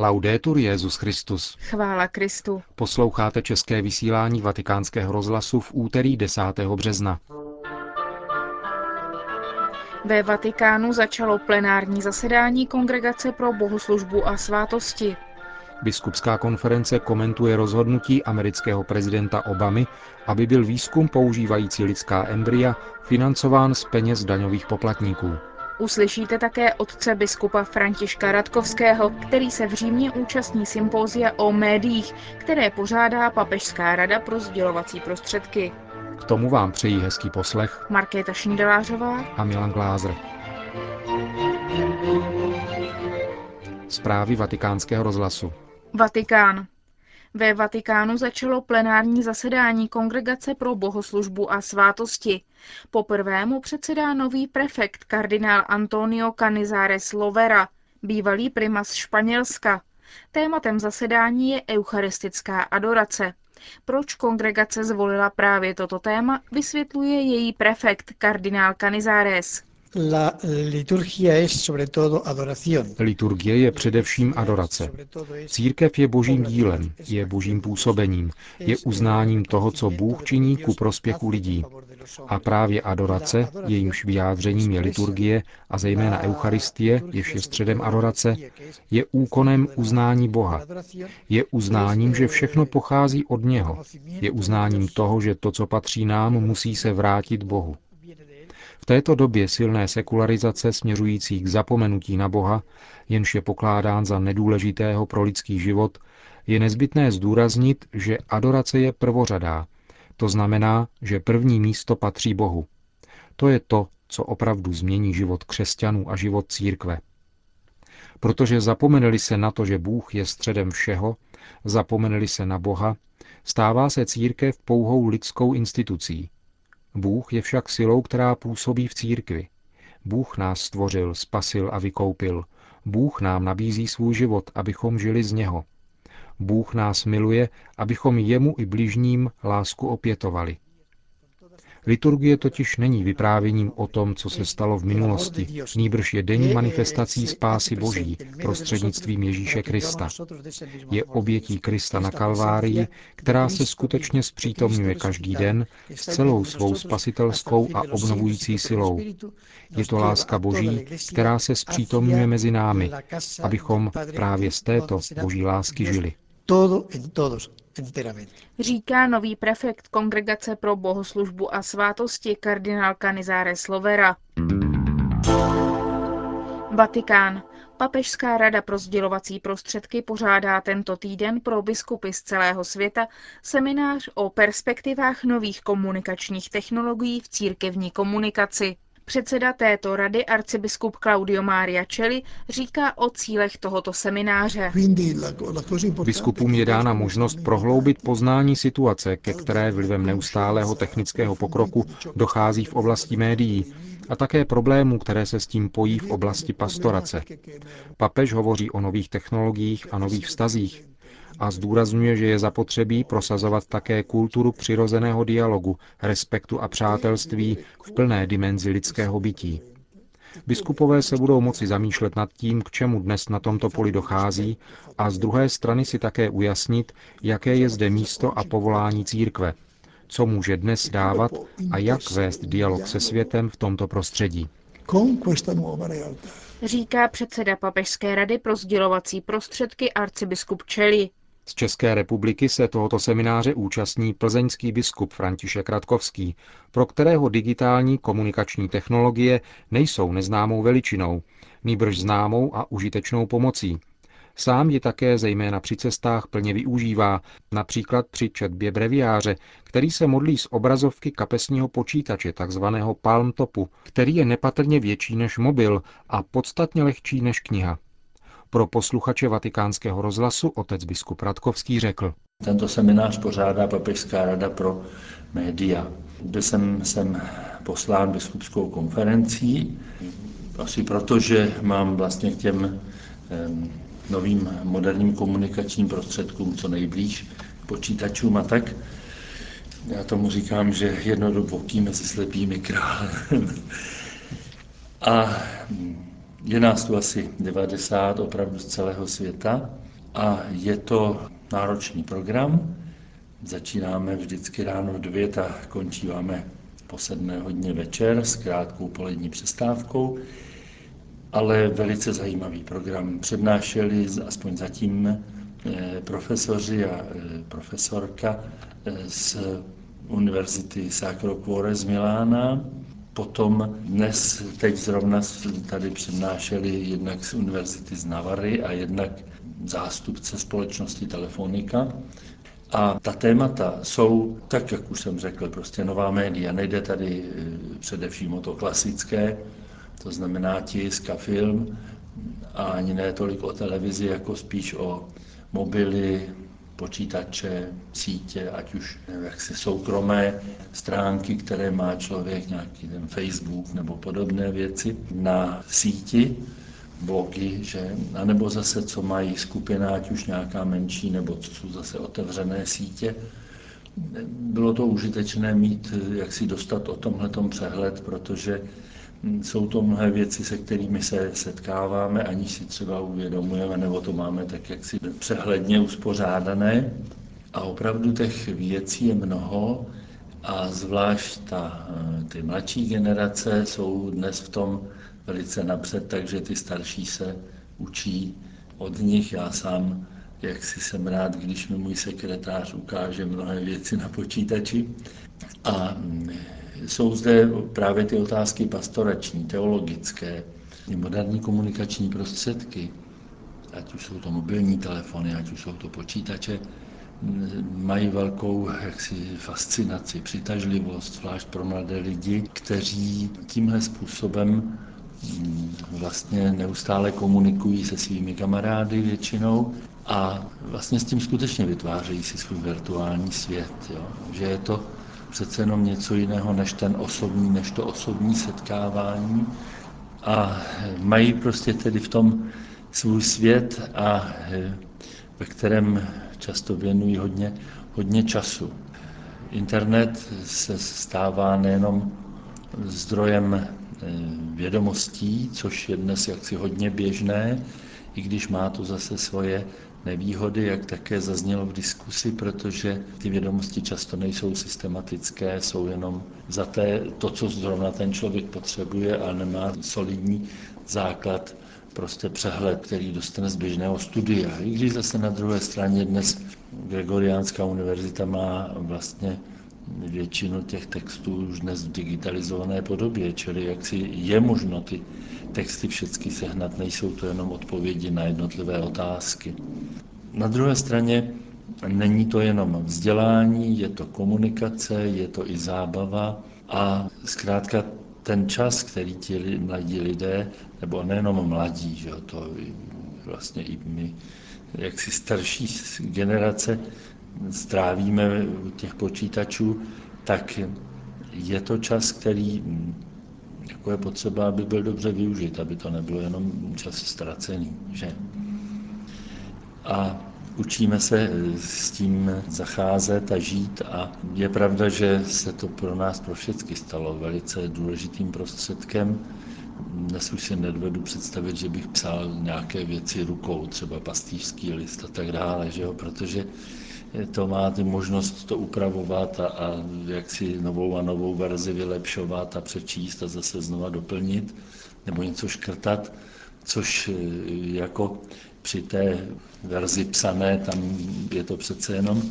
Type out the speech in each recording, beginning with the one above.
Laudetur Jezus Christus. Chvála Kristu. Posloucháte české vysílání Vatikánského rozhlasu v úterý 10. března. Ve Vatikánu začalo plenární zasedání Kongregace pro bohoslužbu a svátosti. Biskupská konference komentuje rozhodnutí amerického prezidenta Obamy, aby byl výzkum používající lidská embrya financován z peněz daňových poplatníků. Uslyšíte také otce biskupa Františka Radkovského, který se v Římě účastní sympózia o médiích, které pořádá Papežská rada pro sdělovací prostředky. K tomu vám přejí hezký poslech Markéta Šindelářová a Milan Glázer. Zprávy vatikánského rozhlasu. Vatikán. Ve Vatikánu začalo plenární zasedání Kongregace pro bohoslužbu a svátosti. Poprvé mu předsedá nový prefekt kardinál Antonio Canizares Lovera, bývalý primas Španělska. Tématem zasedání je eucharistická adorace. Proč kongregace zvolila právě toto téma, vysvětluje její prefekt kardinál Canizares. La liturgia es sobre todo adoración. Liturgie je především adorace. Církev je božím dílem, je božím působením, je uznáním toho, co Bůh činí ku prospěchu lidí. A právě adorace, jejímž vyjádřením je liturgie a zejména Eucharistie, jež je středem adorace, je úkonem uznání Boha. Je uznáním, že všechno pochází od něho. Je uznáním toho, že to, co patří nám, musí se vrátit Bohu. V této době silné sekularizace směřující k zapomenutí na Boha, jenž je pokládán za nedůležitého pro lidský život, je nezbytné zdůraznit, že adorace je prvořadá. To znamená, že první místo patří Bohu. To je to, co opravdu změní život křesťanů a život církve. Protože zapomenuli se na to, že Bůh je středem všeho, zapomenuli se na Boha, stává se církev pouhou lidskou institucí, Bůh je však silou, která působí v církvi. Bůh nás stvořil, spasil a vykoupil. Bůh nám nabízí svůj život, abychom žili z něho. Bůh nás miluje, abychom jemu i bližním lásku opětovali. Liturgie totiž není vyprávěním o tom, co se stalo v minulosti, nýbrž je denní manifestací spásy Boží prostřednictvím Ježíše Krista. Je obětí Krista na Kalvárii, která se skutečně zpřítomňuje každý den s celou svou spasitelskou a obnovující silou. Je to láska Boží, která se zpřítomňuje mezi námi, abychom právě z této Boží lásky žili. Todo en todos, Říká nový prefekt Kongregace pro bohoslužbu a svátosti kardinál Canizares Slovera. Vatikán. Papežská rada pro sdělovací prostředky pořádá tento týden pro biskupy z celého světa seminář o perspektivách nových komunikačních technologií v církevní komunikaci. Předseda této rady arcibiskup Claudio Maria Celli říká o cílech tohoto semináře. Biskupům je dána možnost prohloubit poznání situace, ke které vlivem neustálého technického pokroku dochází v oblasti médií a také problémů, které se s tím pojí v oblasti pastorace. Papež hovoří o nových technologiích a nových vztazích, a zdůrazňuje, že je zapotřebí prosazovat také kulturu přirozeného dialogu, respektu a přátelství v plné dimenzi lidského bytí. Biskupové se budou moci zamýšlet nad tím, k čemu dnes na tomto poli dochází a z druhé strany si také ujasnit, jaké je zde místo a povolání církve, co může dnes dávat a jak vést dialog se světem v tomto prostředí. Říká předseda Papežské rady pro sdělovací prostředky arcibiskup Čeli. Z České republiky se tohoto semináře účastní plzeňský biskup František Radkovský, pro kterého digitální komunikační technologie nejsou neznámou veličinou, nýbrž známou a užitečnou pomocí. Sám je také zejména při cestách plně využívá, například při četbě breviáře, který se modlí z obrazovky kapesního počítače, takzvaného Palmtopu, který je nepatrně větší než mobil a podstatně lehčí než kniha. Pro posluchače vatikánského rozhlasu otec biskup Radkovský řekl. Tento seminář pořádá Papežská rada pro média. Byl jsem sem poslán biskupskou konferencí, asi proto, že mám vlastně k těm novým moderním komunikačním prostředkům co nejblíž počítačům a tak. Já tomu říkám, že jednodoboký mezi slepými králem. a je nás tu asi 90 opravdu z celého světa A je to náročný program. Začínáme vždycky ráno v 9 a končíváme po sedmé hodně večer s krátkou polední přestávkou, ale velice zajímavý program. Přednášeli aspoň zatím eh, profesoři a eh, profesorka eh, z Univerzity Sacro Cuore z Milána, Potom dnes, teď zrovna tady přednášeli jednak z Univerzity z Navary a jednak zástupce společnosti Telefonika. A ta témata jsou, tak jak už jsem řekl, prostě nová média. Nejde tady e, především o to klasické, to znamená tisk a film, a ani ne tolik o televizi, jako spíš o mobily, počítače, sítě, ať už jaksi soukromé stránky, které má člověk, nějaký ten Facebook nebo podobné věci na síti, blogy, že? A nebo zase, co mají skupina, ať už nějaká menší, nebo co jsou zase otevřené sítě. Bylo to užitečné mít, jak si dostat o tomhletom přehled, protože jsou to mnohé věci, se kterými se setkáváme, aniž si třeba uvědomujeme, nebo to máme tak jaksi přehledně uspořádané. A opravdu těch věcí je mnoho a zvlášť ta, ty mladší generace jsou dnes v tom velice napřed, takže ty starší se učí od nich. Já sám, jak si jsem rád, když mi můj sekretář ukáže mnohé věci na počítači. A jsou zde právě ty otázky pastorační, teologické, moderní komunikační prostředky, ať už jsou to mobilní telefony, ať už jsou to počítače, mají velkou jaksi, fascinaci, přitažlivost, zvlášť pro mladé lidi, kteří tímhle způsobem mm, vlastně neustále komunikují se svými kamarády většinou a vlastně s tím skutečně vytvářejí si svůj virtuální svět. Jo? Že je to přece jenom něco jiného než ten osobní, než to osobní setkávání a mají prostě tedy v tom svůj svět a ve kterém často věnují hodně, hodně času. Internet se stává nejenom zdrojem eh, vědomostí, což je dnes jaksi hodně běžné, i když má to zase svoje nevýhody, jak také zaznělo v diskusi, protože ty vědomosti často nejsou systematické, jsou jenom za té, to, co zrovna ten člověk potřebuje, ale nemá solidní základ, prostě přehled, který dostane z běžného studia. I když zase na druhé straně dnes Gregoriánská univerzita má vlastně většinu těch textů už dnes v digitalizované podobě, čili jak si je možno ty texty všechny sehnat, nejsou to jenom odpovědi na jednotlivé otázky. Na druhé straně není to jenom vzdělání, je to komunikace, je to i zábava a zkrátka ten čas, který ti mladí lidé, nebo nejenom mladí, že to vlastně i my, jaksi starší generace, strávíme u těch počítačů, tak je to čas, který jako je potřeba, aby byl dobře využit, aby to nebylo jenom čas ztracený. Že? A učíme se s tím zacházet a žít a je pravda, že se to pro nás pro všechny stalo velice důležitým prostředkem. Dnes už si nedovedu představit, že bych psal nějaké věci rukou, třeba pastýřský list a tak dále, že jo? protože to máte možnost to upravovat a, a jak si novou a novou verzi vylepšovat a přečíst a zase znova doplnit nebo něco škrtat, což e, jako při té verzi psané, tam je to přece jenom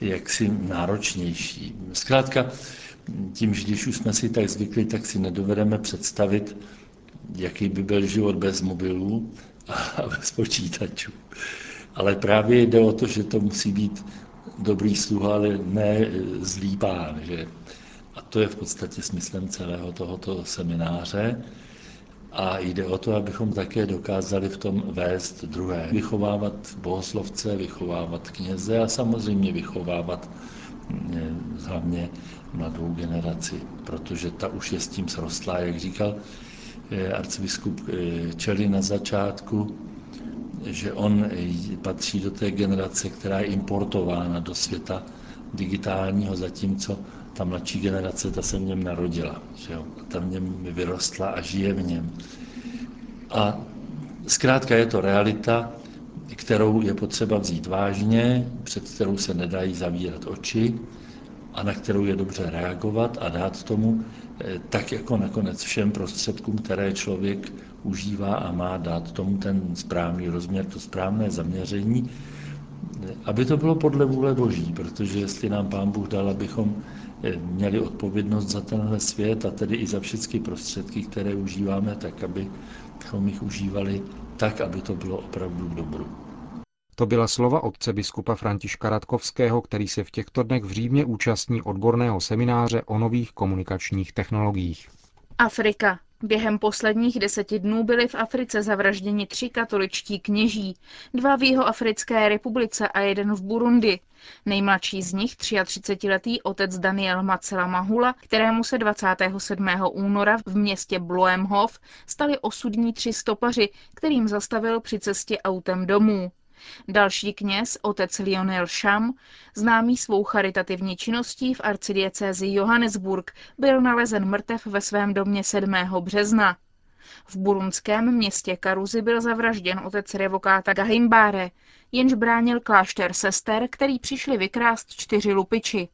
jaksi náročnější. Zkrátka, tím, že když už jsme si tak zvykli, tak si nedovedeme představit, jaký by byl život bez mobilů a bez počítačů. Ale právě jde o to, že to musí být dobrý sluha, ale ne zlý pán. Že? A to je v podstatě smyslem celého tohoto semináře. A jde o to, abychom také dokázali v tom vést druhé. Vychovávat bohoslovce, vychovávat kněze a samozřejmě vychovávat mm, hlavně mladou generaci, protože ta už je s tím srostlá, jak říkal eh, arcibiskup eh, Čeli na začátku, že on patří do té generace, která je importována do světa digitálního, zatímco ta mladší generace, ta se v něm narodila, že jo? ta v něm vyrostla a žije v něm. A zkrátka je to realita, kterou je potřeba vzít vážně, před kterou se nedají zavírat oči a na kterou je dobře reagovat a dát tomu, eh, tak jako nakonec všem prostředkům, které člověk užívá a má dát tomu ten správný rozměr, to správné zaměření, aby to bylo podle vůle Boží, protože jestli nám Pán Bůh dal, abychom eh, měli odpovědnost za tenhle svět a tedy i za všechny prostředky, které užíváme, tak abychom jich užívali tak, aby to bylo opravdu k dobru. To byla slova otce biskupa Františka Radkovského, který se v těchto dnech v Římě účastní odborného semináře o nových komunikačních technologiích. Afrika. Během posledních deseti dnů byli v Africe zavražděni tři katoličtí kněží, dva v jeho Africké republice a jeden v Burundi. Nejmladší z nich, 33-letý otec Daniel Macela Mahula, kterému se 27. února v městě Bloemhof stali osudní tři stopaři, kterým zastavil při cestě autem domů. Další kněz, otec Lionel Sham, známý svou charitativní činností v arcidiecézi Johannesburg, byl nalezen mrtev ve svém domě 7. března. V burundském městě Karuzi byl zavražděn otec revokáta Gahimbare, jenž bránil klášter sester, který přišli vykrást čtyři lupiči.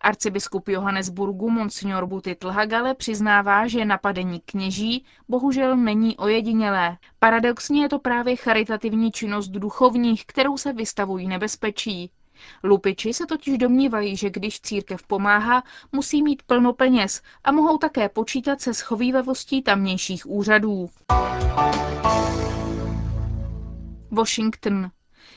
Arcibiskup Johannesburgu Monsignor Butit Lhagale přiznává, že napadení kněží bohužel není ojedinělé. Paradoxně je to právě charitativní činnost duchovních, kterou se vystavují nebezpečí. Lupiči se totiž domnívají, že když církev pomáhá, musí mít plno peněz a mohou také počítat se schovývavostí tamnějších úřadů. Washington.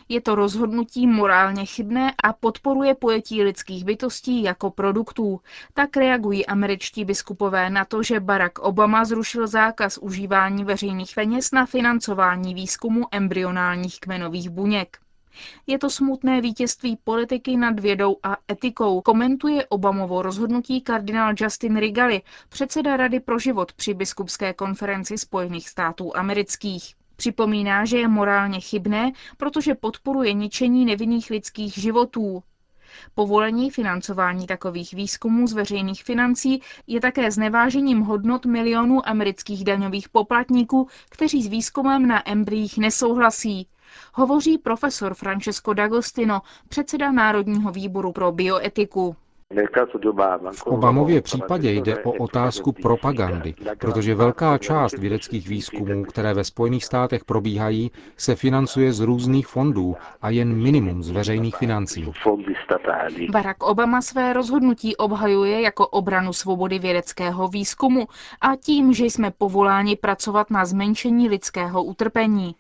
Je to rozhodnutí morálně chybné a podporuje pojetí lidských bytostí jako produktů. Tak reagují američtí biskupové na to, že Barack Obama zrušil zákaz užívání veřejných peněz na financování výzkumu embryonálních kmenových buněk. Je to smutné vítězství politiky nad vědou a etikou, komentuje Obamovo rozhodnutí kardinál Justin Rigali, předseda Rady pro život při biskupské konferenci Spojených států amerických. Připomíná, že je morálně chybné, protože podporuje ničení nevinných lidských životů. Povolení financování takových výzkumů z veřejných financí je také znevážením hodnot milionů amerických daňových poplatníků, kteří s výzkumem na embryích nesouhlasí. Hovoří profesor Francesco D'Agostino, předseda Národního výboru pro bioetiku. V Obamově případě jde o otázku propagandy, protože velká část vědeckých výzkumů, které ve Spojených státech probíhají, se financuje z různých fondů a jen minimum z veřejných financí. Barack Obama své rozhodnutí obhajuje jako obranu svobody vědeckého výzkumu a tím, že jsme povoláni pracovat na zmenšení lidského utrpení.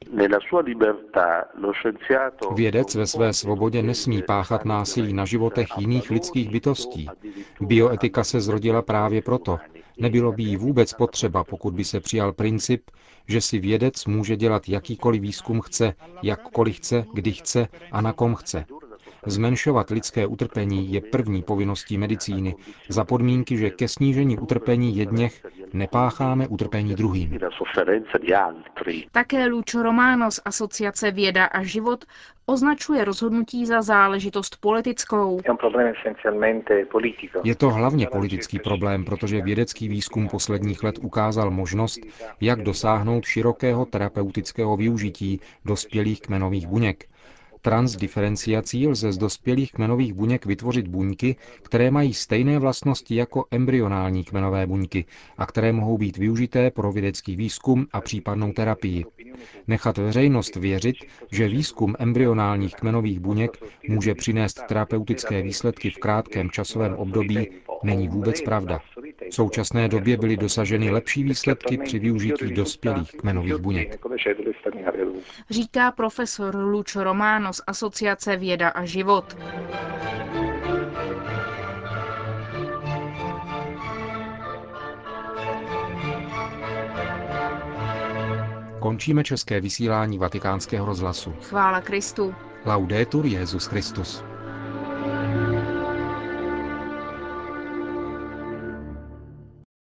Vědec ve své svobodě nesmí páchat násilí na životech jiných lidských bytostí. Bioetika se zrodila právě proto. Nebylo by jí vůbec potřeba, pokud by se přijal princip, že si vědec může dělat jakýkoliv výzkum chce, jakkoliv chce, kdy chce a na kom chce. Zmenšovat lidské utrpení je první povinností medicíny za podmínky, že ke snížení utrpení jedněch nepácháme utrpení druhým. Také Lucio Romano z Asociace Věda a život označuje rozhodnutí za záležitost politickou. Je to hlavně politický problém, protože vědecký výzkum posledních let ukázal možnost, jak dosáhnout širokého terapeutického využití dospělých kmenových buněk, Transdiferenciací lze z dospělých kmenových buněk vytvořit buňky, které mají stejné vlastnosti jako embryonální kmenové buňky a které mohou být využité pro vědecký výzkum a případnou terapii. Nechat veřejnost věřit, že výzkum embryonálních kmenových buněk může přinést terapeutické výsledky v krátkém časovém období, není vůbec pravda. V současné době byly dosaženy lepší výsledky při využití dospělých kmenových buněk. Říká profesor Lucio Romano z Asociace Věda a život. Končíme české vysílání vatikánského rozhlasu. Chvála Kristu. Laudetur Jezus Christus.